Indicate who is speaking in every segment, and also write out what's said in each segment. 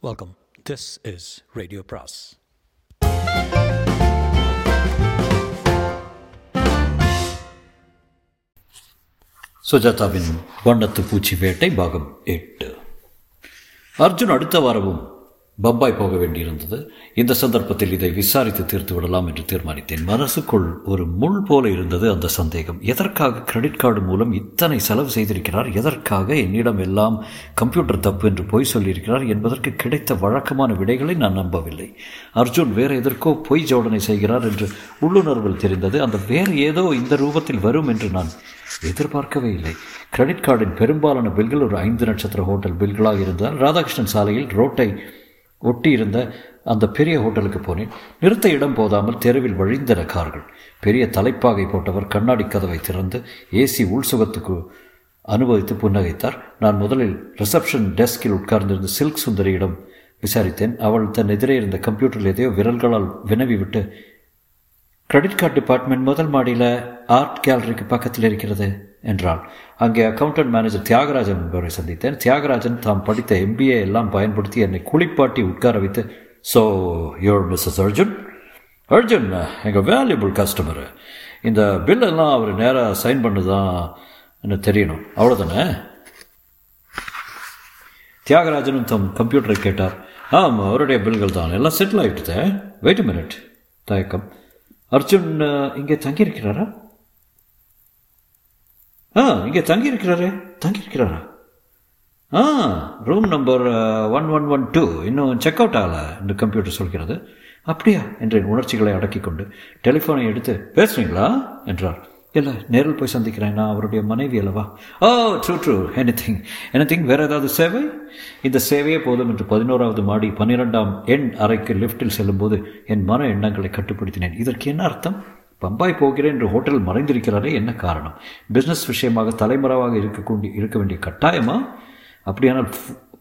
Speaker 1: Welcome this is radio பிராஸ்
Speaker 2: சுஜாதாவின் வண்ணத்து பூச்சி வேட்டை பாகம் எட்டு. அர்ஜுன் அடுத்த வாரமும் பப்பாய் போக வேண்டியிருந்தது. இந்த சந்தர்ப்பத்தில் இதை விசாரித்து தீர்த்து விடலாம் என்று தீர்மானித்தேன். மனசுக்குள் ஒரு முள் போல இருந்தது அந்த சந்தேகம். எதற்காக கிரெடிட் கார்டு மூலம் இத்தனை செலவு செய்திருக்கிறார்? எதற்காக என்னிடம் எல்லாம் கம்ப்யூட்டர் தப்பு என்று பொய் சொல்லியிருக்கிறார் என்பதற்கு கிடைத்த வழக்கமான விடைகளை நான் நம்பவில்லை. அர்ஜுன் வேறு எதற்கோ பொய் ஜோடனை செய்கிறார் என்று உள்ளுணர்வில் தெரிந்தது. அந்த வேறு ஏதோ இந்த ரூபத்தில் வரும் என்று நான் எதிர்பார்க்கவே இல்லை. கிரெடிட் கார்டின் பெரும்பாலான பில்கள் ஒரு ஐந்து நட்சத்திர ஹோட்டல் பில்களாக இருந்தால் ராதாகிருஷ்ணன் சாலையில் ரோட்டை ஒட்டி இருந்த அந்த பெரிய ஹோட்டலுக்கு போனேன். நிறுத்த இடம் போதாமல் தெருவில் வழிந்தன கார்கள். பெரிய தலைப்பாகை போட்டவர் கண்ணாடி கதவை திறந்து ஏசி உள்சுகத்துக்கு அனுபவித்து புன்னகைத்தார். நான் முதலில் ரிசப்ஷன் டெஸ்கில் உட்கார்ந்திருந்த சில்க் சுந்தரியிடம் விசாரித்தேன். அவள் தன் எதிரே இருந்த கம்ப்யூட்டரில் எதையோ விரல்களால் வினவி விட்டு கிரெடிட் கார்டு டிபார்ட்மெண்ட் முதல் மாடியில் ஆர்ட் கேலரிக்கு பக்கத்தில் இருக்கிறது. என்றாள் அங்கே அக்கௌண்டன்ட் மேனேஜர் தியாகராஜன் என்பவரை சந்தித்தேன். தியாகராஜன் தாம் படித்த எம்பிஏ எல்லாம் பயன்படுத்தி என்னை குளிப்பாட்டி உட்கார வைத்து so your Mrs Arjun Arjun எங்கள் வேல்யூபிள் கஸ்டமரு இந்த பில்லெல்லாம் அவர் நேராக சைன் பண்ணுதான் எனக்கு தெரியணும். அவ்வளோதானே தியாகராஜனும் தம் கம்ப்யூட்டரை கேட்டார். ஆமாம் அவருடைய பில்கள் தான். எல்லாம் செட்டில் ஆகிட்டு வெயிட் மினிட் தயக்கம். அர்ஜுன் இங்கே தங்கியிருக்கிறாரா? ஆ இங்கே தங்கியிருக்கிறாரே. தங்கியிருக்கிறாரா? ஆ room number one one one two இன்னும் செக் அவுட் ஆகலை என்று கம்ப்யூட்டர் சொல்கிறது. அப்படியா? என்றேன் உணர்ச்சிகளை அடக்கி கொண்டு. டெலிஃபோனை எடுத்து பேசுறீங்களா? என்றார். இல்லை நேரில் போய் சந்திக்கிறேன். நான் அவருடைய மனைவி அல்லவா? Oh true true anything anything வேறு ஏதாவது சேவை? இந்த சேவையே போதும் என்று பதினோராவது மாடி பன்னிரெண்டாம் எண் அறைக்கு லிஃப்ட்டில் செல்லும்போது என் மன எண்ணங்களை கட்டுப்படுத்தினேன். இதற்கு என்ன அர்த்தம்? பம்பாய் போகிறேன் என்று ஹோட்டல் மறைந்திருக்கிறாரே என்ன காரணம்? பிஸ்னஸ் விஷயமாக தலைமறைவாக இருக்கக்கூடிய இருக்க வேண்டிய கட்டாயமா? அப்படியானால்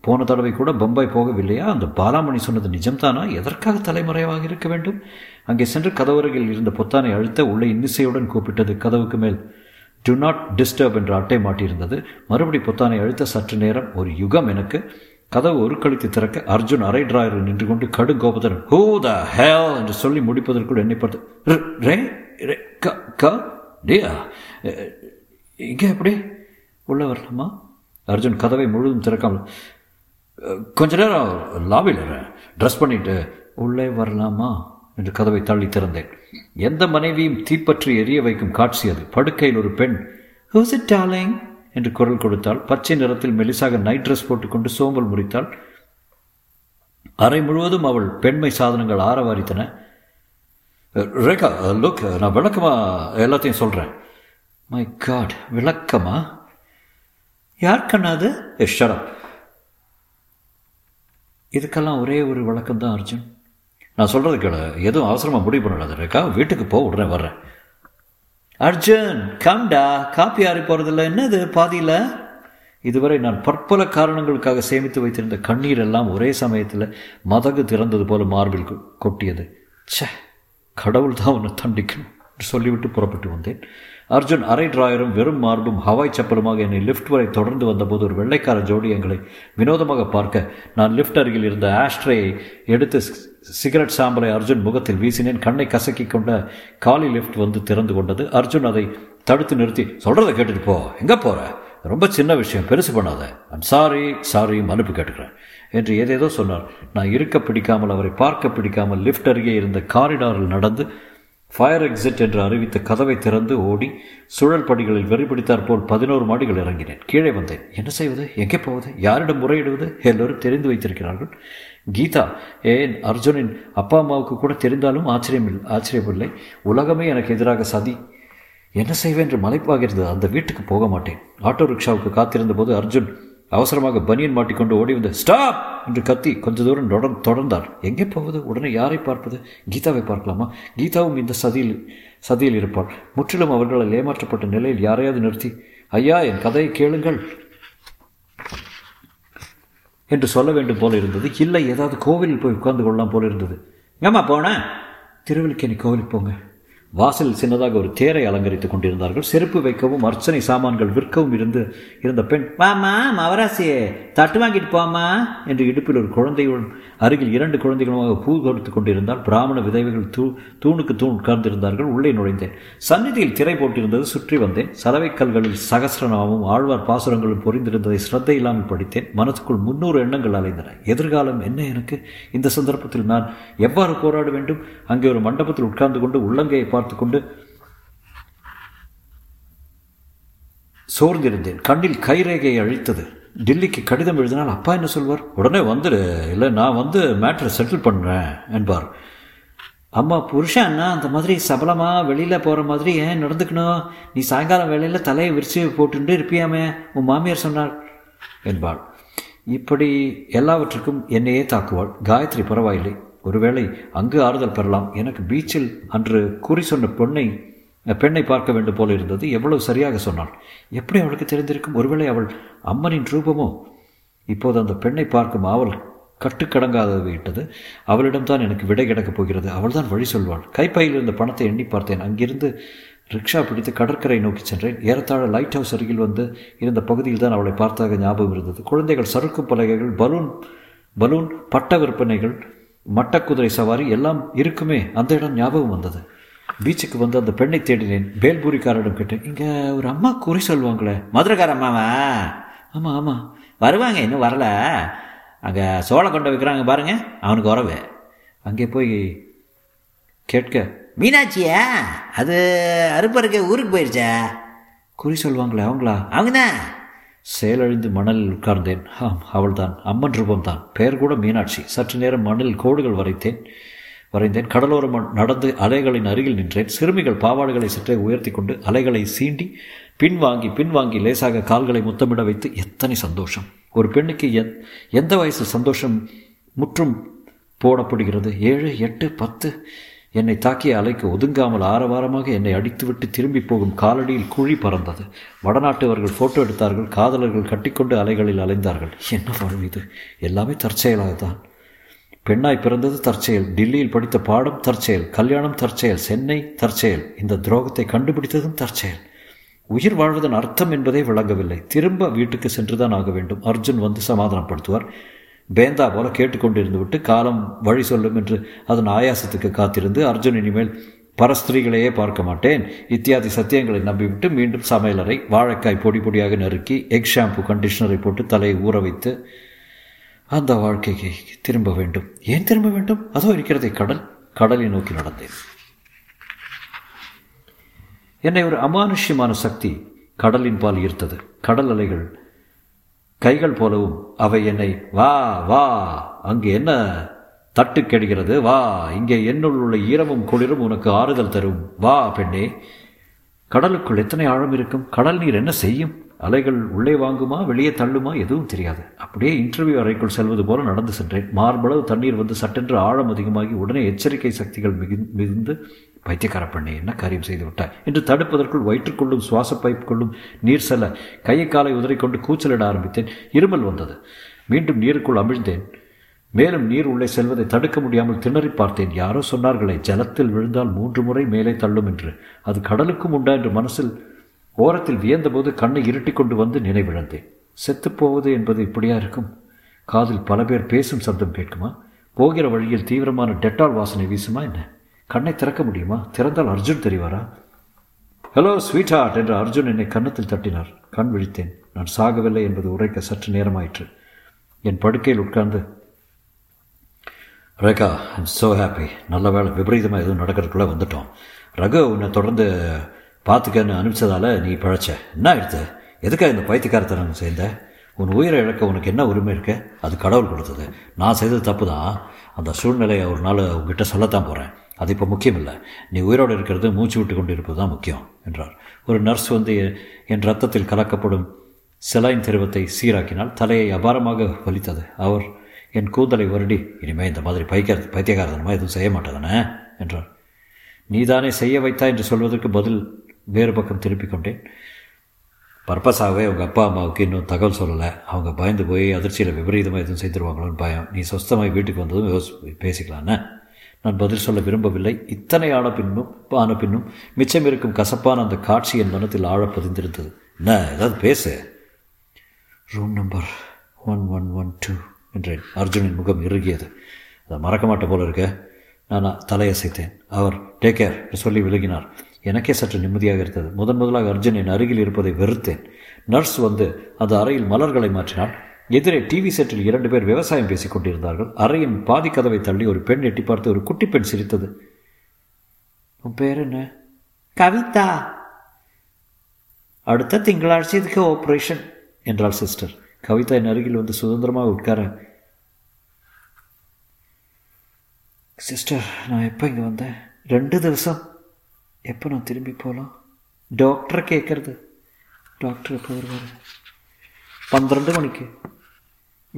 Speaker 2: போன தடவை கூட பம்பாய் போகவில்லையா? அந்த பாலாமணி சொன்னது நிஜம்தானா? எதற்காக தலைமறைவாக இருக்க வேண்டும்? அங்கே சென்று கதவருகில் இருந்த பொத்தானை அழுத்த உள்ளே இன்னிசையுடன் கூப்பிட்டது கதவுக்கு மேல் டு நாட் டிஸ்டர்ப் என்ற அட்டை மாட்டியிருந்தது. மறுபடி பொத்தானை அழுத்த சற்று நேரம் ஒரு யுகம் எனக்கு. கதவு ஒரு கழித்து திறக்க அர்ஜுன் அரை டிராயரில் நின்று கொண்டு கடு கோபத்துடன் ஹூ த ஹேல் என்று சொல்லி முடிப்பதற்குள் என்னை பார்த்து ரே ரே க க டியா இங்கே எப்படி உள்ளே வரலாமா? அர்ஜுன் கதவை முழுதும் திறக்காமல் கொஞ்ச நேரம் லாபியில் ட்ரெஸ் பண்ணிட்டு உள்ளே வரலாமா? என்று கதவை தள்ளி திறந்தேன். எந்த மனைவியும் தீப்பற்றி எரிய வைக்கும் காட்சி அது. படுக்கையில் ஒரு பெண் ஹூஸ் இட் டாலிங் என்று குரல் கொடுத்தாள். பச்சை நிறத்தில் மெலிசாக நைட் ட்ரெஸ் போட்டுக்கொண்டு சோம்பல் முறித்தாள். அறை முழுவதும் அவள் பெண்மை சாதனங்கள் ஆரவாரித்தன. ரேகா லுக் நான் விளக்கமா எல்லாத்தையும் சொல்கிறேன் மை காட் விளக்கமா? யார் கண்ணாது ஷரப் இதுக்கெல்லாம் ஒரே ஒரு வழக்கம் தான் அர்ஜுன். நான் சொல்கிறது கேள. எதுவும் அவசரமாக முடிவு பண்ணலாது ரேகா. வீட்டுக்கு போ உடனே வர்றேன். அர்ஜுன் கம்டா காப்பி ஆறி போகிறதில்ல என்னது பாதியில்? இதுவரை நான் பற்பல காரணங்களுக்காக சேமித்து வைத்திருந்த கண்ணீர் எல்லாம் ஒரே சமயத்தில் மதகு திறந்தது போல மார்பில் கொட்டியது. சே கடவுள் தான் உன்னை தண்டிக்கணும் சொல்லிவிட்டு புறப்பட்டு வந்தேன். அர்ஜுன் அரை டிராயரும் வெறும் மார்பும் ஹவாய் சப்பலுமாக என்னை லிஃப்ட் வரை தொடர்ந்து வந்தபோது ஒரு வெள்ளைக்கார ஜோடி எங்களை வினோதமாக பார்க்க நான் லிஃப்ட் அருகில் இருந்த ஆஷ்ட்ரேயை எடுத்து சிகரெட் சாம்பலை அர்ஜுன் முகத்தில் வீசினேன். கண்ணை கசக்கி கொண்ட காலி லிஃப்ட் வந்து திறந்து கொண்டது. அர்ஜுன் அதை தடுத்து நிறுத்தி சொல்கிறத கேட்டுட்டு போ. எங்கே போகிற ரொம்ப சின்ன விஷயம். பெருசு பண்ணாத. ஐம் சாரி சாரி மன்னிப்பு கேட்டுக்கிறேன். என்று ஏதேதோ சொன்னார். நான் இருக்க பிடிக்காமல் அவரை பார்க்க பிடிக்காமல் லிஃப்ட் அருகே இருந்த காரிடாரில் நடந்து ஃபயர் எக்ஸிட் என்று அறிவித்த கதவை திறந்து ஓடி சுழல் படிகளில் வெறிபிடித்தார் போல் பதினோரு மாடிகள் இறங்கினேன். கீழே வந்தேன். என்ன செய்வது? எங்கே போவது? யாரிடம் முறையிடுவது? எல்லோரும் தெரிந்து வைத்திருக்கிறார்கள். கீதா ஏன் அர்ஜுனின் அப்பா அம்மாவுக்கு கூட தெரிந்தாலும் ஆச்சரியம் ஆச்சரியமில்லை. உலகமே எனக்கு எதிராக சதி. என்ன செய்வேன் என்று மலைப்பாகிறது. அந்த வீட்டுக்கு போக மாட்டேன். ஆட்டோ ரிக்ஷாவுக்கு காத்திருந்த போது அர்ஜுன் அவசரமாக பனியன் மாட்டிக்கொண்டு ஓடி வந்து ஸ்டாப்! என்று கத்தி கொஞ்ச தூரம் தொடர் தொடர்ந்தார். எங்கே போவது? உடனே யாரை பார்ப்பது? கீதாவை பார்க்கலாமா? கீதாவும் இந்த சதியில் சதியில் இருப்பாள். முற்றிலும் அவர்களால் ஏமாற்றப்பட்ட நிலையில் யாரையாவது நிறுத்தி ஐயா என் கதையை கேளுங்கள் என்று சொல்ல வேண்டும் போல இருந்தது. இல்லை ஏதாவது கோவிலில் போய் உட்கார்ந்து கொள்ளலாம் போல இருந்தது. ஏமா போனேன் திருவல்லிக்கேணி கோவிலுக்கு போங்க. வாசலில் சின்னதாக ஒரு தேரை அலங்கரித்துக் கொண்டிருந்தார்கள். செருப்பு வைக்கவும் அர்ச்சனை சாமான்கள் விற்கவும் இருந்து இருந்த பெண் வாமா மவராசியே தட்டு வாங்கிட்டு போமா என்று இடுப்பில் ஒரு குழந்தையுடன் அருகில் இரண்டு குழந்தைகளுமாக பூ கொடுத்து கொண்டிருந்தால் பிராமண விதவைகள் தூ தூணுக்கு தூண் உட்கார்ந்திருந்தார்கள். உள்ளே நுழைந்தேன். சந்நிதியில் திரை போட்டிருந்தது சுற்றி வந்தேன். சலவை கல்களில் சகசிரநாமும் ஆழ்வார் பாசுரங்களும் பொறிந்திருந்ததை ஸ்ரத்தை இல்லாமல் படித்தேன். மனசுக்குள் முன்னூறு எண்ணங்கள் அலைந்தன. எதிர்காலம் என்ன எனக்கு? இந்த சந்தர்ப்பத்தில் நான் எவ்வாறு போராட வேண்டும்? அங்கே ஒரு மண்டபத்தில் உட்கார்ந்து கொண்டு உள்ளங்கையை பார்த்து கொண்டு சோர்ந்திருந்தேன். கண்ணில் கைரேகையை அழித்தது. டில்லிக்கு கடிதம் எழுதினால் அப்பா என்ன சொல்வார்? உடனே வந்துடு இல்லை நான் வந்து மேட்ரை செட்டில் பண்ணுறேன் என்பார். அம்மா புருஷன்னா அந்த மாதிரி சபலமாக வெளியில் போகிற மாதிரி ஏன் நடந்துக்கணும்? நீ சாயங்காலம் வேலையில் தலையை விரிச்சு போட்டுட்டு இருப்பியாமே? உன் மாமியார் சொன்னார் என்பாள். இப்படி எல்லாவற்றுக்கும் என்னையே தாக்குவாள். காயத்ரி பரவாயில்லை. ஒருவேளை அங்கு ஆறுதல் பெறலாம். எனக்கு பீச்சில் அன்று குறி சொன்ன பெண்ணை பெண்ணை பார்க்க வேண்டும் போல இருந்தது. எவ்வளவு சரியாக சொன்னாள். எப்படி அவளுக்கு தெரிந்திருக்கும்? ஒருவேளை அவள் அம்மனின் ரூபமோ? இப்போது அந்த பெண்ணை பார்க்கும் ஆவல் கட்டுக்கடங்காத விட்டது. அவளிடம்தான் எனக்கு விடை கிடக்கப் போகிறது. அவள்தான் வழி சொல்வாள். கைப்பையில் இருந்த பணத்தை எண்ணி பார்த்தேன். அங்கிருந்து ரிக்ஷா பிடித்து கடற்கரை நோக்கி சென்றேன். ஏறத்தாழ லைட் ஹவுஸ் அருகில் வந்து இருந்த பகுதியில் தான் அவளை பார்த்தாக ஞாபகம் இருந்தது. குழந்தைகள் சறுக்கு பலகைகள் பலூன் பலூன் பட்ட விற்பனைகள் மட்டக்குதிரை சவாரி எல்லாம் இருக்குமே. அந்த இடம் ஞாபகம் வந்தது. பீச்சுக்கு வந்து அந்த பெண்ணை தேடினேன். பேல்பூரிக்காரிடம் கேட்டேன். இங்கே ஒரு அம்மா குறி சொல்லுவாங்களே.
Speaker 3: மதுரைக்கார அம்மாவா?
Speaker 2: ஆமாம் ஆமாம்
Speaker 3: வருவாங்க இன்னும் வரல. அங்கே சோளை கொண்டு வைக்கிறாங்க பாருங்க. அவனுக்கு உறவு.
Speaker 2: அங்கே போய் கேட்க
Speaker 3: மீனாட்சியா அது அறுப்பருக்கு ஊருக்கு போயிடுச்சா
Speaker 2: குறி சொல்லுவாங்களே அவங்களா?
Speaker 3: அவங்க தான்
Speaker 2: செயலழிந்து மணலில் உட்கார்ந்தேன். ஆம் அவள்தான் அம்மன் ரூபம்தான். பெயர் கூட மீனாட்சி. சற்று நேரம் மணலில் கோடுகள் வரைத்தேன். வரைந்தேன். கடலோரம் நடந்து அலைகளின் அருகில் நின்றேன். சிறுமிகள் பாவாடுகளை சற்றே உயர்த்தி கொண்டு அலைகளை சீண்டி பின்வாங்கி பின்வாங்கி லேசாக கால்களை முத்தமிட வைத்து எத்தனை சந்தோஷம். ஒரு பெண்ணுக்கு எந் எந்த வயசு சந்தோஷம் முற்றும் போடப்படுகிறது? ஏழு எட்டு பத்து என்னை தாக்கிய அலைக்கு ஒதுங்காமல் ஆரவாரமாக என்னை அடித்துவிட்டு திரும்பி போகும் காலடியில் குழி பறந்தது. வடநாட்டவர்கள் ஃபோட்டோ எடுத்தார்கள் காதலர்கள் கட்டிக்கொண்டு அலைகளில் அலைந்தார்கள். என்ன வாழ்வு இது? எல்லாமே தற்செயலாக தான் பெண்ணாய் பிறந்தது தற்செயல் டில்லியில் படித்த பாடம் தற்செயல் கல்யாணம் தற்செயல் சென்னை தற்செயல் இந்த துரோகத்தை கண்டுபிடித்ததும் தற்செயல். உயிர் வாழ்வதன் அர்த்தம் என்பதே விளங்கவில்லை. திரும்ப வீட்டுக்கு சென்றுதான் ஆக வேண்டும். அர்ஜுன் வந்து சமாதானப்படுத்துவார். பேந்தா போல கேட்டுக்கொண்டிருந்து விட்டு காலம் வழி சொல்லும் என்று அதன் ஆயாசத்துக்கு காத்திருந்து அர்ஜுன் இனிமேல் பரஸ்திரீகளையே பார்க்க மாட்டேன். இத்தியாதி சத்தியங்களை நம்பிவிட்டு மீண்டும் சமையலறை வாழைக்காய் பொடி பொடியாக நறுக்கி எக் ஷாம்பு கண்டிஷனரை போட்டு தலையை ஊற வைத்து அந்த வாழ்க்கைக்கு திரும்ப வேண்டும். ஏன் திரும்ப வேண்டும்? அதோ இருக்கிறதே கடல். கடலை நோக்கி நடந்தேன். என்னை ஒரு அமானுஷ்யமான சக்தி கடலின் பால் ஈர்த்தது. கடல் அலைகள் கைகள் போலவும் அவை என்னை வா வா. அங்கு என்ன தட்டு கெடுகிறது? வா இங்கே என்னுள் உள்ள ஈரமும் குளிரும் உனக்கு ஆறுதல் தரும். வா பெண்ணே. கடலுக்குள் எத்தனை ஆழம் இருக்கும்? கடல் நீர் என்ன செய்யும்? அலைகள் உள்ளே வாங்குமா வெளியே தள்ளுமா? எதுவும் தெரியாது. அப்படியே இன்டர்வியூ அறைக்குள் செல்வது போல நடந்து சென்றேன். மார்பளவு தண்ணீர் வந்து சட்டென்று ஆழம் அதிகமாகி உடனே எச்சரிக்கை சக்திகள் மிகு மிகுந்து பைத்தியக்கார பெண்ணை என்ன காரியம் செய்து விட்டாய் என்று தடுப்பதற்குள் வயிற்றுக்குள்ளும் சுவாச பைப்புக்குள்ளும் நீர் செல்ல கையை காலை உதறிக்கொண்டு கூச்சலிட ஆரம்பித்தேன். இருமல் வந்தது. மீண்டும் நீருக்குள் அமிழ்ந்தேன். மேலும் நீர் உள்ளே செல்வதை தடுக்க முடியாமல் திணறி பார்த்தேன். யாரோ சொன்னார்களே ஜலத்தில் விழுந்தால் மூன்று முறை மேலே தள்ளும் என்று. அது கடலுக்கும் உண்டா என்று மனசில் ஓரத்தில் வியந்தபோது கண்ணை இருட்டி கொண்டு வந்து நினைவிழந்தேன். செத்துப்போவது என்பது இப்படியா இருக்கும்? காதில் பல பேர் பேசும் சப்தம் கேட்குமா? போகிற வழியில் தீவிரமான டெட்டால் வாசனை வீசுமா என்ன? கண்ணை திறக்க முடியுமா? திறந்தால் அர்ஜுன் தெரிவாரா? ஹலோ ஸ்வீட் ஹார்ட் என்று அர்ஜுன் என்னை கன்னத்தில் தட்டினார். கண் விழித்தேன். நான் சாகவில்லை என்பது உரைக்க சற்று நேரமாயிற்று. என் படுக்கையில் உட்கார்ந்து ரேகா ஐம் ஸோ ஹாப்பி நல்ல வேலை விபரீதமாக எதுவும் நடக்கிறதுக்குள்ளே வந்துட்டோம். ரகு உன்னை தொடர்ந்து பார்த்துக்கன்னு அனுப்பிச்சதால நீ பழச்ச. என்ன எடுத்த? எதுக்காக இந்த பைத்தியக்காரத்தனம் சேர்ந்த? உன் உயிரை இழக்க உனக்கு என்ன உரிமை இருக்கு? அது கடவுள் கொடுத்தது. நான் செய்தது தப்பு தான் அந்த சூழ்நிலையை ஒரு நாள் உங்ககிட்ட சொல்லத்தான் போகிறேன் அது இப்போ முக்கியம் இல்லை நீ உயிரோடு இருக்கிறது மூச்சு விட்டு கொண்டு இருப்பது தான் முக்கியம் என்றார். ஒரு நர்ஸ் வந்து என் ரத்தத்தில் கலக்கப்படும் செலாயின் திருவத்தை சீராக்கினால் தலையை அபாரமாக வலித்தது. அவர் என் கூந்தலை வருடி இனிமேல் இந்த மாதிரி பைக்க பைத்தியகாரதனமாக எதுவும் செய்ய மாட்டேதானே என்றார். நீதானே செய்ய வைத்தா என்று சொல்வதற்கு பதில் வேறு பக்கம் திருப்பிக் கொண்டேன். பர்பஸாகவே அவங்க அப்பா அம்மாவுக்கு இன்னும் தகவல் சொல்லலை. அவங்க பயந்து போய் அதிர்ச்சியில் விபரீதமாக எதுவும் செய்திருவாங்களோன்னு பயம். நீ சொஸ்தமாக வீட்டுக்கு வந்ததும் யோசி பேசிக்கலான்னு நான் பதில் சொல்ல விரும்பவில்லை. இத்தனை ஆன பின்னும் ஆன பின்னும் மிச்சம் இருக்கும் கசப்பான அந்த காட்சி என் மனத்தில் ஆழ பதிந்திருந்தது. என்ன ஏதாவது பேசு. Room number one one one two என்றேன். அர்ஜுனின் முகம் இறுகியது. அதை மறக்க மாட்டேன் போல இருக்க. நான் தலையசைத்தேன். அவர் டேக் கேர் சொல்லி விலகினார். எனக்கே சற்று நிம்மதியாக இருந்தது. முதன் முதலாக அர்ஜுன் என் அருகில் இருப்பதை வெறுத்தேன். நர்ஸ் வந்து அந்த அறையில் மலர்களை மாற்றினாள். எதிரே டிவி செட்டில் இரண்டு பேர் விவசாயம் பேசிக் கொண்டிருந்தார்கள். அறையின் பாதி கதவை தள்ளி ஒரு பெண் எட்டி பார்த்து ஒரு குட்டி பெண் சிரித்தது. உன் பேர் என்ன?
Speaker 3: கவிதா.
Speaker 2: அடுத்த திங்களாட்சி இதுக்கு ஆப்ரேஷன் என்றாள் சிஸ்டர் கவிதா என் அருகில் வந்து சுதந்திரமாக உட்கார. சிஸ்டர் நான் எப்போ இங்கே வந்தேன்? ரெண்டு திவசம். எப்போ நான் திரும்பி போகலாம் டாக்டரை கேட்குறது டாக்டர் எப்போ வருவார்? பன்னிரண்டு மணிக்கு.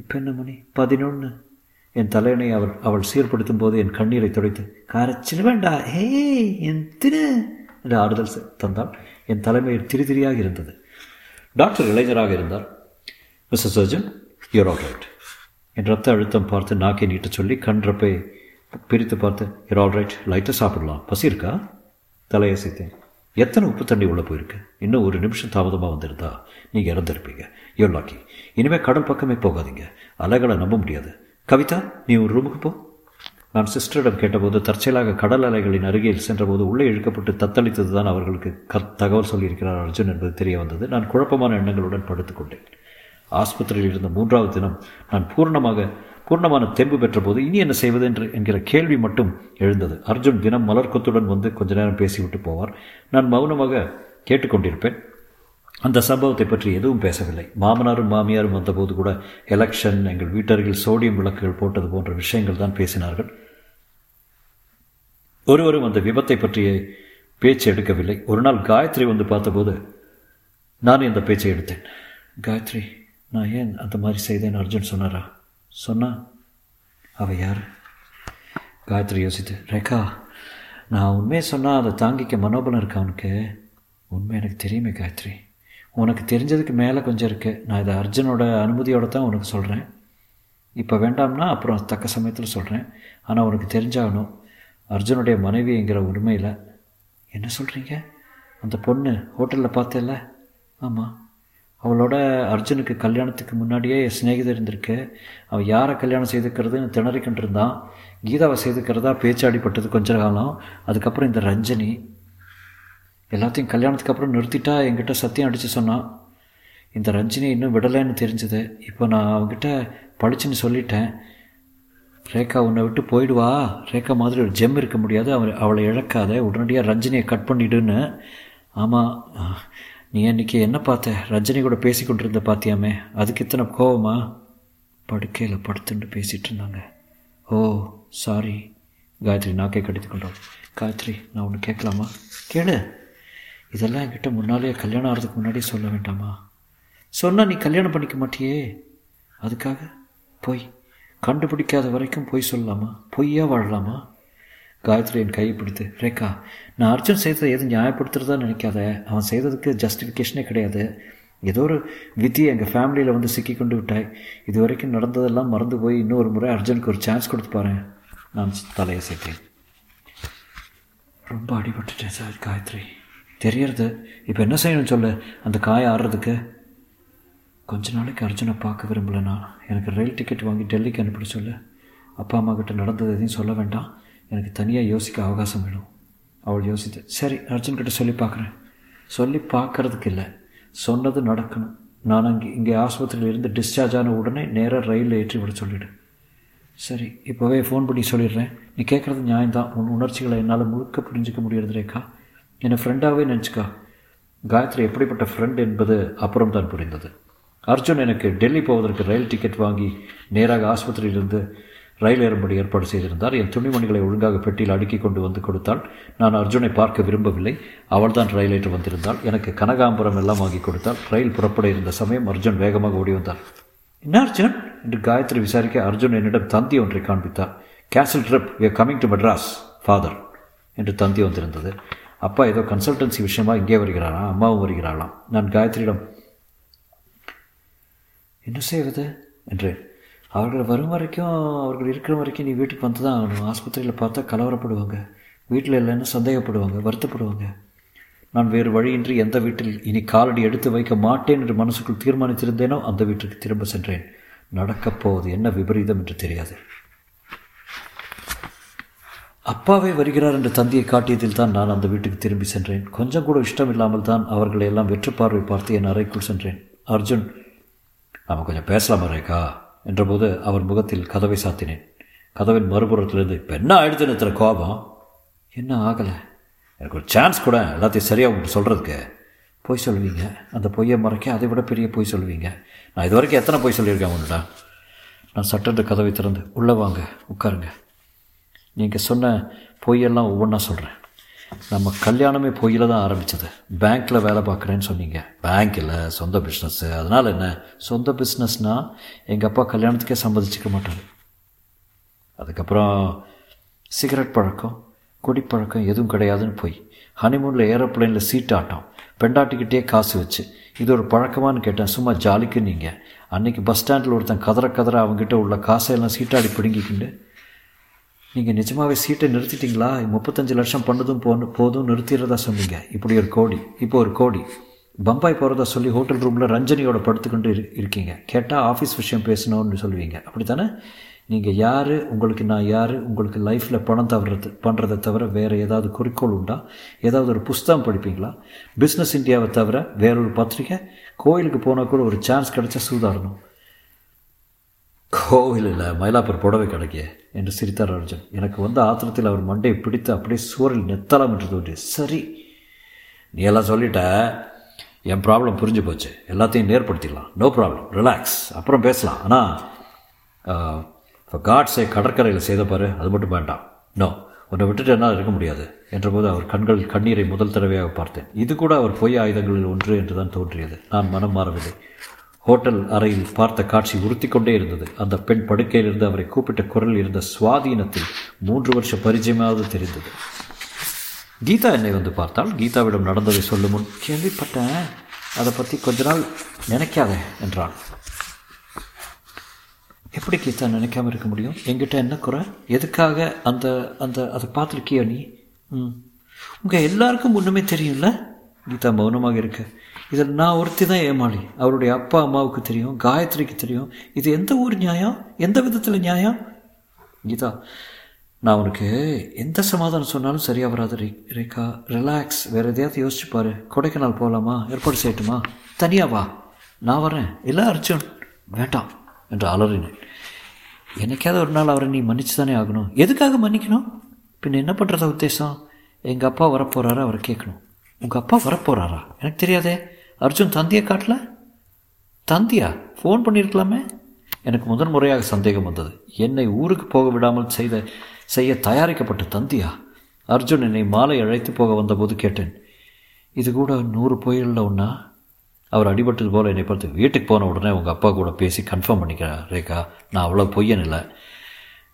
Speaker 2: இப்போ என்ன மணி? பதினொன்று என் தலையணை அவள் அவள் சீர்படுத்தும் போது என் கண்ணீரை துடைத்து கரைச்சிட வேண்டா ஹே என் திரு என்று ஆறுதல் செ- தந்தாள். என் தலைமையில் திரிதிரியாக இருந்தது. டாக்டர் இளைஞராக இருந்தார். Mister surgeon you're all right என் ரத்த அழுத்தம் பார்த்து நாக்கை நீட்ட சொல்லி கன்றப்பை பிரித்து பார்த்து யூர் ஆல் ரைட் லைட்டாக சாப்பிடலாம். பசி இருக்கா? தலையசைத்தேன். எத்தனை உப்பு தண்ணி உள்ளே போயிருக்கு? இன்னும் ஒரு நிமிஷம் தாமதமாக வந்திருந்தா நீங்கள் இறந்துருப்பீங்க. யூ லாக்கி இனிமேல் கடல் பக்கமே போகாதீங்க. அலைகளை நம்ப முடியாது. கவிதா நீ ஒரு ரூமுக்கு போ. நான் சிஸ்டரிடம் கேட்டபோது தற்செயலாக கடல் அலைகளின் அருகில் சென்றபோது உள்ளே இழுக்கப்பட்டு தத்தளித்தது தான் அவர்களுக்கு க தகவல் சொல்லியிருக்கிறார் அர்ஜுன் என்பது தெரிய வந்தது. நான் குழப்பமான எண்ணங்களுடன் படுத்துக்கொண்டேன். ஆஸ்பத்திரியில் இருந்த மூன்றாவது தினம் நான் பூர்ணமாக பூர்ணமான தெம்பு பெற்றபோது இனி என்ன செய்வது என்று என்கிற கேள்வி மட்டும் எழுந்தது. அர்ஜுன் தினம் மலர்க்கத்துடன் வந்து கொஞ்ச நேரம் பேசிவிட்டு போவார். நான் மௌனமாக கேட்டுக்கொண்டிருப்பேன். அந்த சம்பவத்தை பற்றி எதுவும் பேசவில்லை. மாமனாரும் மாமியாரும் வந்தபோது கூட எலெக்ஷன் எங்கள் வீட்டருகில் சோடியம் விளக்குகள் போட்டது போன்ற விஷயங்கள் தான் பேசினார்கள். ஒருவரும் அந்த விபத்தை பற்றிய பேச்சு எடுக்கவில்லை. ஒரு நாள் காயத்ரி வந்து பார்த்தபோது நான் இந்த பேச்சை எடுத்தேன். காயத்ரி நான் ஏன் அந்த மாதிரி செய்தேன் அர்ஜுன் சொன்னாரா? சொன்னா அவ யார்? காயத்ரி யோசித்து ரேகா நான் உண்மையை சொன்னால் அதை தாங்கிக்க மனோபலம் இருக்கா அவனுக்கு உண்மை எனக்கு தெரியுமே காயத்ரி. உனக்கு தெரிஞ்சதுக்கு மேலே கொஞ்சம் இருக்குது நான் இதை அர்ஜுனோட அனுமதியோடு தான் உனக்கு சொல்கிறேன் இப்போ வேண்டாம்னா அப்புறம் தக்க சமயத்தில் சொல்கிறேன் ஆனால் உனக்கு தெரிஞ்சாகணும் அர்ஜுனுடைய மனைவிங்கிற உண்மையில். என்ன சொல்கிறீங்க அந்த பொண்ணு ஹோட்டலில் பார்த்தேல்ல? ஆமாம் அவளோட அர்ஜுனுக்கு கல்யாணத்துக்கு முன்னாடியே சிநேகிதர் இருந்திருக்கு. அவள் யாரை கல்யாணம் செய்துக்கிறதுன்னு திணறிக்கிட்டு இருந்தான் கீதாவை செய்துக்கிறதா பேச்சாடிப்பட்டது கொஞ்ச காலம். அதுக்கப்புறம் இந்த ரஞ்சனி எல்லாத்தையும் கல்யாணத்துக்கு அப்புறம் நிறுத்திட்டா என்கிட்ட சத்தியம் அடித்து சொன்னான் இந்த ரஞ்சினி இன்னும் விடலைன்னு தெரிஞ்சது. இப்போ நான் அவங்ககிட்ட படிச்சுன்னு சொல்லிட்டேன். ரேகா உன்னை விட்டு போயிடுவா. ரேகா மாதிரி ஒரு ஜெம் இருக்க முடியாது. அவள் அவளை இழக்காத. உடனடியாக ரஞ்சினியை கட் பண்ணிடுன்னு. ஆமாம் நீ அன்றைக்கி என்ன பார்த்த? ரஜினி கூட பேசி கொண்டிருந்த பார்த்தியாமே அதுக்கு இத்தனை கோவமா? படுக்கையில் படுத்துட்டு பேசிகிட்டு இருந்தாங்க. ஓ சாரி காயத்ரி நாக்கை கடித்து கொண்டோம் காயத்ரி நான் ஒன்று கேட்கலாமா? கேளு. இதெல்லாம் என்கிட்ட முன்னாலே கல்யாணம் ஆகிறதுக்கு முன்னாடியே சொல்ல வேண்டாமா? சொன்னால் நீ கல்யாணம் பண்ணிக்க மாட்டியே. அதுக்காக பொய். கண்டுபிடிக்காத வரைக்கும் பொய் சொல்லலாமா? பொய்யா வாழலாமா? காயத்ரி என் கையை பிடித்து ரேகா நான் அர்ஜுன் செய்ததை எதுவும் நியாயப்படுத்துறதா நினைக்காத. அவன் செய்ததுக்கு ஜஸ்டிஃபிகேஷனே கிடையாது. ஏதோ ஒரு விதி எங்கள் ஃபேமிலியில் வந்து சிக்கி கொண்டு விட்டாய். இது வரைக்கும் நடந்ததெல்லாம் மறந்து போய் இன்னொரு முறை அர்ஜுனுக்கு ஒரு சான்ஸ் கொடுத்து பாரு. நான் தலையை சேர்த்தேன். ரொம்ப அடிபட்டுட்டேன் சார் காயத்ரி. தெரியறது. இப்போ என்ன செய்யணும்னு சொல்லு. அந்த காய ஆடுறதுக்கு கொஞ்ச நாளைக்கு அர்ஜுனை பார்க்க விரும்பலைண்ணா நான். எனக்கு ரயில் டிக்கெட் வாங்கி டெல்லிக்கு அனுப்பிட சொல்லு. அப்பா அம்மா கிட்ட நடந்தது எதையும் சொல்ல வேண்டாம். எனக்கு தனியாக யோசிக்க அவகாசம் வேணும். அவள் யோசித்து சரி அர்ஜுன் கிட்ட சொல்லி பார்க்குறேன். சொல்லி பார்க்கறதுக்கு இல்லை. சொன்னது நடக்கணும். நான் அங்கே இங்கே ஆஸ்பத்திரியில் இருந்து டிஸ்சார்ஜ் ஆன உடனே நேராக ரயிலில் ஏற்றி விட சொல்லிவிடு சரி இப்போவே ஃபோன் பண்ணி சொல்லிடுறேன். நீ கேட்குறது நியாயம்தான். உன் உணர்ச்சிகளை என்னால் முழுக்க புரிஞ்சிக்க முடியறது ரேக்கா என்னை ஃப்ரெண்டாகவே நினச்சிக்கா. காயத்ரி எப்படிப்பட்ட ஃப்ரெண்ட் என்பது அப்புறம் தான் புரிந்தது. அர்ஜுன் எனக்கு டெல்லி போவதற்கு ரயில் டிக்கெட் வாங்கி நேராக ஆஸ்பத்திரியிலிருந்து ரயில் ஏறும்படி ஏற்பாடு செய்திருந்தார். என் துணிமணிகளை ஒழுங்காக பெட்டியில் அடுக்கி கொண்டு வந்து கொடுத்தாள். நான் அர்ஜுனை பார்க்க விரும்பவில்லை. அவள் தான் ரயில் ஏற்று வந்திருந்தாள். எனக்கு கனகாம்பரம் எல்லாம் வாங்கி கொடுத்தாள். ரயில் புறப்பட இருந்த சமயம் அர்ஜுன் வேகமாக ஓடி வந்தார். என்ன அர்ஜுன் என்று காயத்ரி விசாரிக்க அர்ஜுன் என்னிடம் தந்தி ஒன்றை காண்பித்தார். Cancel trip we are coming to Madras father என்று தந்தி வந்திருந்தது. அப்பா ஏதோ கன்சல்டன்சி விஷயமா இங்கே வருகிறாரா? அம்மாவும் வருகிறாளாம். நான் காயத்ரியிடம் என்ன செய்வது? என்றேன். அவர்கள் வரும் வரைக்கும் அவர்கள் இருக்கிற வரைக்கும் நீ வீட்டுக்கு வந்து தான் ஆகணும். ஆஸ்பத்திரியில் பார்த்தா கலவரப்படுவாங்க. வீட்டில் இல்லைன்னு சந்தேகப்படுவாங்க வருத்தப்படுவாங்க. நான் வேறு வழியின்றி எந்த வீட்டில் இனி காலடி எடுத்து வைக்க மாட்டேன் என்று மனசுக்குள் தீர்மானித்திருந்தேனோ அந்த வீட்டுக்கு திரும்ப சென்றேன். நடக்கப் போவது என்ன விபரீதம் என்று தெரியாது. அப்பாவே வருகிறார் என்று தந்தியை காட்டியதில் தான் நான் அந்த வீட்டுக்கு திரும்பி சென்றேன். கொஞ்சம் கூட இஷ்டம் இல்லாமல் தான் அவர்களை எல்லாம் வெற்று பார்வை பார்த்து என் அறைக்குள் சென்றேன். அர்ஜுன் நாம் கொஞ்சம் பேசலாமா ரேகா? என்றபோது அவர் முகத்தில் கதவை சாத்தினேன். கதவின் மறுபுறத்திலிருந்து இப்போ என்ன ஆயிடுதுன்னு இத்தனை கோபம். என்ன ஆகலை? எனக்கு ஒரு சான்ஸ் கூட எல்லாத்தையும் சரியாக உங்களுக்கு சொல்கிறதுக்கு பொய் சொல்லுவீங்க அந்த பொய்யை மறைக்க அதை விட பெரிய பொய் சொல்லுவீங்க நான் இது வரைக்கும் எத்தனை பொய் சொல்லியிருக்கேன் உன்னிட்ட நான் சட்டென்று கதவை திறந்து உள்ளே வாங்க உட்காருங்க. நீங்கள் சொன்ன பொய்யெல்லாம் ஒவ்வொன்றா சொல்கிறேன் நம்ம கல்யாணமே பொய்யில் தான் ஆரம்பித்தது பேங்க்கில் வேலை பார்க்குறேன்னு சொன்னீங்க. பேங்க் இல்லை சொந்த பிஸ்னஸ்ஸு அதனால் என்ன? சொந்த பிஸ்னஸ்னால் எங்கள் அப்பா கல்யாணத்துக்கே சம்மதிச்சிக்க மாட்டார். அதுக்கப்புறம் சிகரெட் பழக்கம் குடிப்பழக்கம் எதுவும் கிடையாதுன்னு போய் ஹனிமூனில் ஏரோப்ளைனில் சீட் ஆட்டம் பெண்டாட்டிக்கிட்டே காசு வச்சு இது ஒரு பழக்கமானு கேட்டேன். சும்மா ஜாலிக்கு நீங்கள் அன்றைக்கி பஸ் ஸ்டாண்டில் ஒருத்தன் கதற கதற அவங்ககிட்ட உள்ள காசையெல்லாம் சீட்டாடி பிடுங்கிக்கிண்டு நீங்கள் நிஜமாகவே சீட்டை நிறுத்திட்டீங்களா? முப்பத்தஞ்சு லட்சம் பண்ணதும் போன போதும் நிறுத்திடுறதா சொன்னீங்க. இப்படி ஒரு கோடி இப்போ ஒரு கோடி. பம்பாய் போகிறதா சொல்லி ஹோட்டல் ரூமில் ரஞ்சனியோட படுத்துக்கொண்டு இரு இருக்கீங்க. கேட்டால் ஆஃபீஸ் விஷயம் பேசணும்னு சொல்லுவீங்க. அப்படி தானே நீங்கள் யார்? உங்களுக்கு நான் யார்? உங்களுக்கு லைஃப்பில் பணம் தவறது பண்ணுறதை தவிர வேறு ஏதாவது குறிக்கோள் உண்டா? ஏதாவது ஒரு புஸ்தகம் படிப்பீங்களா? பிஸ்னஸ் இந்தியாவை தவிர வேறொரு பத்திரிக்கை கோயிலுக்கு போனால் கூட ஒரு சான்ஸ் கிடைச்சா சூதாடணும். இல்லை மயிலாப்பூர் புடவை கிடைக்கே என்று சிரித்தார் அர்ஜுன். எனக்கு வந்த ஆத்திரத்தில் அவர் மண்டையை பிடித்து அப்படியே சுவரில் நெத்தலாம் என்று தோன்றி சரி நீ எல்லாம் சொல்லிட்ட என் ப்ராப்ளம் புரிஞ்சு போச்சு. எல்லாத்தையும் நேர்படுத்திடலாம். நோ ப்ராப்ளம் ரிலாக்ஸ் அப்புறம் பேசலாம். ஆனால் இப்போ காட்ஸை கடற்கரையில் செய்த பாரு. அது மட்டும் வேண்டாம். நோ உன்னை விட்டுட்டு என்னால் இருக்க முடியாது என்றபோது அவர் கண்கள் கண்ணீரை முதல் தடவையாக பார்த்தேன். இது கூட அவர் பொய் ஆயுதங்களில் ஒன்று என்று தான் தோன்றியது. நான் மனம் மாறவில்லை. ஹோட்டல் அறையில் பார்த்த காட்சி உறுத்தி கொண்டே இருந்தது. அந்த பெண் படுக்கையிலிருந்து அவரை கூப்பிட்ட குரல் இருந்த சுவாதீனத்தில் மூன்று வருஷ பரிச்சயமாவது தெரிந்தது. கீதா என்னை வந்து பார்த்தால் கீதாவிடம் நடந்ததை சொல்லும் முன் கேள்விப்பட்டேன். அதை பற்றி கொஞ்ச நாள் நினைக்காத என்றாள். எப்படி கீதா நினைக்காம இருக்க முடியும்? என்கிட்ட என்ன குறை? எதுக்காக அந்த அந்த அதை பார்த்துருக்கியோ நீ? ம். உங்கள் எல்லாருக்கும் ஒன்றுமே தெரியும்ல? கீதா மௌனமாக இருக்க இதில் நான் ஒருத்தி தான் ஏமாளி. அவருடைய அப்பா அம்மாவுக்கு தெரியும் காயத்ரிக்கு தெரியும். இது எந்த ஊர் நியாயம்? எந்த விதத்தில் நியாயம்? கீதா நான் உனக்கு எந்த சமாதானம் சொன்னாலும் சரியாக வராது ரே ரேகா. ரிலாக்ஸ் வேறு எதையாவது யோசிச்சுப்பார் கொடைக்கானல் போகலாமா ஏற்பாடு செய்யட்டுமா? தனியாக வா. நான் வரேன். இல்லை அர்ஜுன் வேண்டாம் என்று அலறினேன். எனக்காவது ஒரு நாள் அவரை நீ மன்னிச்சு தானே ஆகணும். எதுக்காக மன்னிக்கணும்? பின்ன என்ன பண்ணுறத உத்தேசம்? எங்கள் அப்பா வரப்போகிறாரா அவரை கேட்கணும். உங்கள் அப்பா வரப்போகிறாரா எனக்கு தெரியாதே. அர்ஜுன் தந்தியை காட்டல? தந்தியா? ஃபோன் பண்ணியிருக்கலாமே எனக்கு முதன் முறையாக சந்தேகம் வந்தது. என்னை ஊருக்கு போக விடாமல் செய்த செய்ய தயாரிக்கப்பட்ட தந்தியா? அர்ஜுன் என்னை மாலை அழைத்து போக வந்தபோது கேட்டேன். இது கூட நூறு புயலில் ஒன்றா அவர் அடிபட்டது போல் என்னை பார்த்து வீட்டுக்கு போன உடனே உங்கள் அப்பா கூட பேசி கன்ஃபார்ம் பண்ணிக்கிறேன் ரேகா. நான் அவ்வளோ பொய்யன் இல்லை.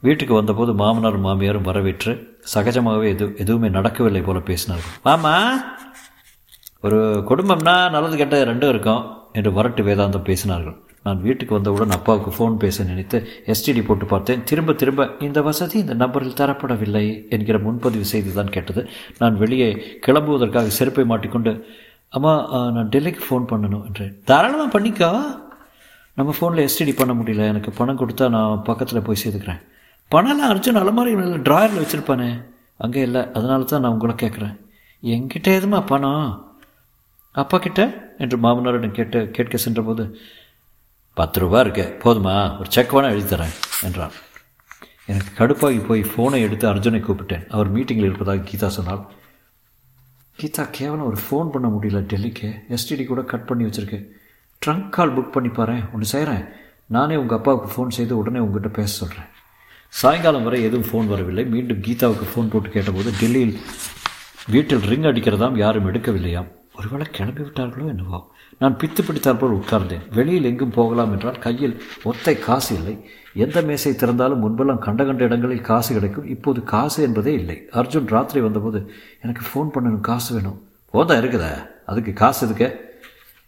Speaker 2: வீட்டுக்கு வந்தபோது மாமனாரும் மாமியாரும் வரவேற்று சகஜமாகவே எது எதுவுமே நடக்கவில்லை போல பேசினார்கள். மாமா ஒரு குடும்பம்னா நல்லது கெட்ட ரெண்டும் இருக்கும் என்று வரட்டு வேதாந்தம் பேசினார்கள். நான் வீட்டுக்கு வந்தவுடன் அப்பாவுக்கு ஃபோன் பேச நினைத்து எஸ்டிடி போட்டு பார்த்தேன். திரும்ப திரும்ப இந்த வசதி இந்த நம்பரில் தரப்படவில்லை என்கிற முன்பதிவு செய்து தான் கேட்டது. நான் வெளியே கிளம்புவதற்காக செருப்பை மாட்டிக்கொண்டு அம்மா நான் டெல்லிக்கு ஃபோன் பண்ணணும் என்றேன். தாராளமாக பண்ணிக்கோ. நம்ம ஃபோனில் எஸ்டிடி பண்ண முடியல. எனக்கு பணம் கொடுத்தா நான் பக்கத்தில் போய் சேர்த்துக்கிறேன். பணம்லாம் அர்ஜுன் அலமாரி ட்ராயரில் வச்சுருப்பானே. அங்கே இல்லை. அதனால தான் நான் உங்களை கேட்குறேன் என்கிட்ட எதுமா பணம்? அப்பா கிட்ட? என்று மாமனாரிடம் கேட்டு கேட்க சென்றபோது பத்து ரூபா இருக்கு போதுமா? ஒரு செக் வேணால் எழுதி தரேன் என்றான். எனக்கு கடுப்பாகி போய் ஃபோனை எடுத்து அர்ஜுனை கூப்பிட்டேன். அவர் மீட்டிங்கில் இருப்பதாக கீதா சொன்னார் கீதா கேவலம் ஒரு ஃபோன் பண்ண முடியல டெல்லிக்கு. எஸ்டிடி கூட கட் பண்ணி வச்சுருக்கு. ட்ரங்க் கால் புக் பண்ணி பாரு ஒன்று செய்கிறேன் நானே உங்கள் அப்பாவுக்கு ஃபோன் செய்து உடனே உங்ககிட்ட பேச சொல்கிறேன் சாயங்காலம் வரை எதுவும் ஃபோன் வரவில்லை. மீண்டும் கீதாவுக்கு ஃபோன் போட்டு கேட்டபோது டெல்லியில் வீட்டில் ரிங் அடிக்கிறதாம் யாரும் எடுக்கவில்லையாம். ஒருவேளை கிளம்பி விட்டார்களோ என்னவோ. நான் பித்து பிடித்தால் போல் உட்கார்ந்தேன். வெளியில் எங்கும் போகலாம் என்றால் கையில் ஒத்தை காசு இல்லை. எந்த மேசை திறந்தாலும் முன்பெல்லாம் கண்ட கண்ட இடங்களில் காசு கிடைக்கும். இப்போது காசு என்பதே இல்லை. அர்ஜுன் ராத்திரி வந்தபோது எனக்கு ஃபோன் பண்ணணும். காசு வேணும். போதா இருக்குதா? அதுக்கு காசு எதுக்க?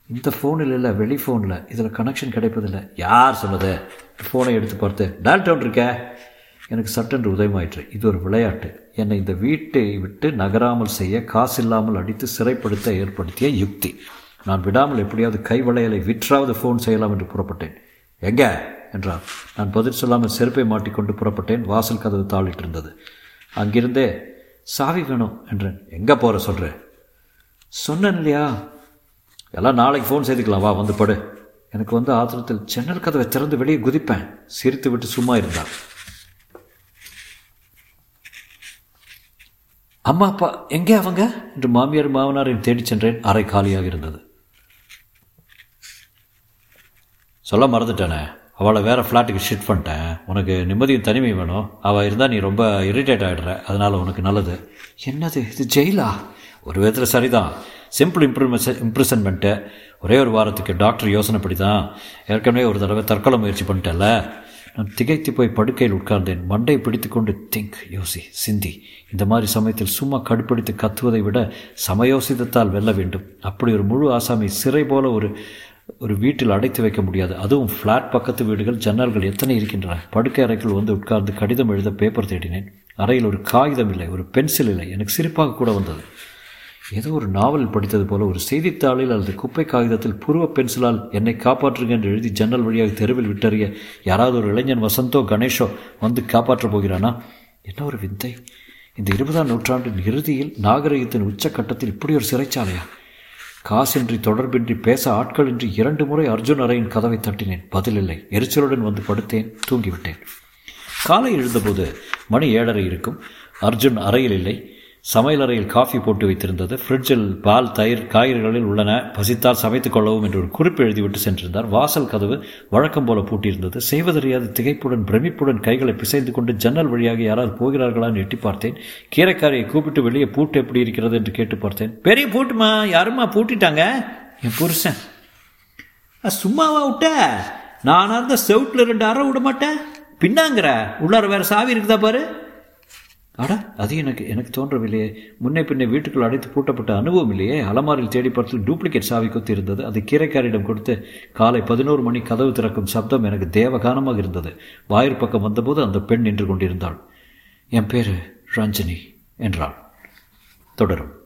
Speaker 2: இந்த ஃபோனில் இல்லை வெளி ஃபோனில் இதில் கனெக்ஷன் கிடைப்பதில்லை. யார் சொன்னது? ஃபோனை எடுத்து பார்த்து டேரக்டவுன் இருக்க. எனக்கு சட்டென்று உதயமாயிற்று. இது ஒரு விளையாட்டு. என்னை இந்த வீட்டை விட்டு நகராமல் செய்ய காசு இல்லாமல் அடித்து சிறைப்படுத்த ஏற்படுத்திய யுக்தி. நான் விடாமல் எப்படியாவது கை வளையலை விற்றாவது ஃபோன் செய்யலாம் என்று புறப்பட்டேன். எங்க? என்றார். நான் பதில் சொல்லாமல் செருப்பை மாட்டிக்கொண்டு புறப்பட்டேன். வாசல் கதவு தாளிட்டிருந்தது. அங்கிருந்தே சாவி வேணும் என்றேன். எங்கே போகிற சொல்கிறேன் சொன்னேன் இல்லையா. எல்லாம் நாளைக்கு ஃபோன் செய்துக்கலாம். வா வந்து படு. எனக்கு வந்து ஆத்திரத்தில் ஜன்னல் கதவை திறந்து வெளியே குதிப்பேன். சிரித்து விட்டு சும்மா இருந்தான் அம்மா அப்பா எங்கே அவங்க? என்று மாமியார் மாமனாரின் தேடிச் சென்றேன். அறை காலியாக இருந்தது சொல்ல மறந்துட்டானே. அவளை வேறு ஃப்ளாட்டுக்கு ஷிஃப்ட் பண்ணிட்டேன். உனக்கு நிம்மதியும் தனிமை வேணும். அவள் இருந்தால் நீ ரொம்ப இரிட்டேட் ஆகிடுற அதனால் உனக்கு நல்லது. என்னது? இது ஜெயிலா ஒரு விதத்தில் சரிதான். சிம்பிள் இம்ப்ரூவ்மெண்ட் இம்ப்ரெசன்மெண்ட்டு ஒரே ஒரு வாரத்துக்கு டாக்டர் யோசனைப்படி தான் ஏற்கனவே ஒரு தடவை தற்கொலை முயற்சி பண்ணிட்டேன்ல. நான் திகைத்து போய் படுக்கையில் உட்கார்ந்தேன். மண்டை பிடித்துக்கொண்டு திங்க் யோசி சிந்தி. இந்த மாதிரி சமயத்தில் சும்மா கடுப்பிடித்து கத்துவதை விட சமயோசிதத்தால் வெல்ல வேண்டும். அப்படி ஒரு முழு ஆசாமி சிறை போல ஒரு ஒரு வீட்டில் அடைத்து வைக்க முடியாது. அதுவும் ஃப்ளாட் பக்கத்து வீடுகள் ஜன்னல்கள் எத்தனை இருக்கின்றன. படுக்கை அறைக்குள் வந்து உட்கார்ந்து கடிதம் எழுத பேப்பர் தேடினேன். அறையில் ஒரு காகிதம் இல்லை ஒரு பென்சில் இல்லை. எனக்கு சிரிப்பாக கூட வந்தது. ஏதோ ஒரு நாவல் படித்தது போல ஒரு செய்தித்தாளில் அல்லது குப்பை காகிதத்தில் புருவ பென்சிலால் என்னை காப்பாற்றுங்க என்று எழுதி ஜன்னல் வழியாக தெருவில் விட்டறிய யாராவது ஒரு இளைஞன் வசந்தோ கணேஷோ வந்து காப்பாற்றப் போகிறானா? என்ன ஒரு விந்தை. இந்த இருபதாம் நூற்றாண்டின் இறுதியில் நாகரிகத்தின் உச்சக்கட்டத்தில் இப்படி ஒரு சிறைச்சாலையா? காசின்றி தொடர்பின்றி பேச ஆட்களின்றி இரண்டு முறை அர்ஜுன் அறையின் கதவை தட்டினேன். பதிலில்லை. எரிச்சலுடன் வந்து படுத்தேன். தூங்கிவிட்டேன். காலை எழுந்தபோது மணி ஏழரை இருக்கும். அர்ஜுன் அறையில் இல்லை. சமையலறையில் காஃபி போட்டு வைத்திருந்தது. ஃப்ரிட்ஜில் பால் தயிர் காய்கறிகளில் உள்ளன. பசித்தால் சமைத்துக் கொள்ளவும் என்று ஒரு குறிப்பு எழுதிவிட்டு சென்றிருந்தார். வாசல் கதவு வழக்கம் போல பூட்டியிருந்தது. செய்வதறியாது திகைப்புடன் பிரமிப்புடன் கைகளை பிசைந்து கொண்டு ஜன்னல் வழியாக யாராவது போகிறார்களான்னு எட்டி பார்த்தேன். கீரைக்காரியை கூப்பிட்டு வெளியே பூட்டு எப்படி இருக்கிறது என்று கேட்டு பார்த்தேன். பெரிய பூட்டுமா? யாருமா பூட்டிட்டாங்க? என் புருஷன். சும்மாவா விட்ட? நானா இருந்த செவுட்டில் ரெண்டு அறை விட மாட்டேன். பின்னாங்கிற உள்ளார வேற சாவி இருக்குதா பாரு. அட அது எனக்கு எனக்கு தோன்றவில்லையே. முன்னே பின்னே வீட்டுக்குள் அடைத்து பூட்டப்பட்ட அனுபவம் இல்லையே அலமாரில் தேடி பார்த்து டூப்ளிகேட் சாவி கொத்து இருந்தது. அது கீரைக்காரிடம் கொடுத்து காலை பதினோரு மணி கதவு திறக்கும் சப்தம் எனக்கு தேவகானமாக இருந்தது. வாயிற் பக்கம் வந்தபோது அந்த பெண் நின்று கொண்டிருந்தாள். என் பேர் ரஞ்சனி என்றாள். தொடரும்.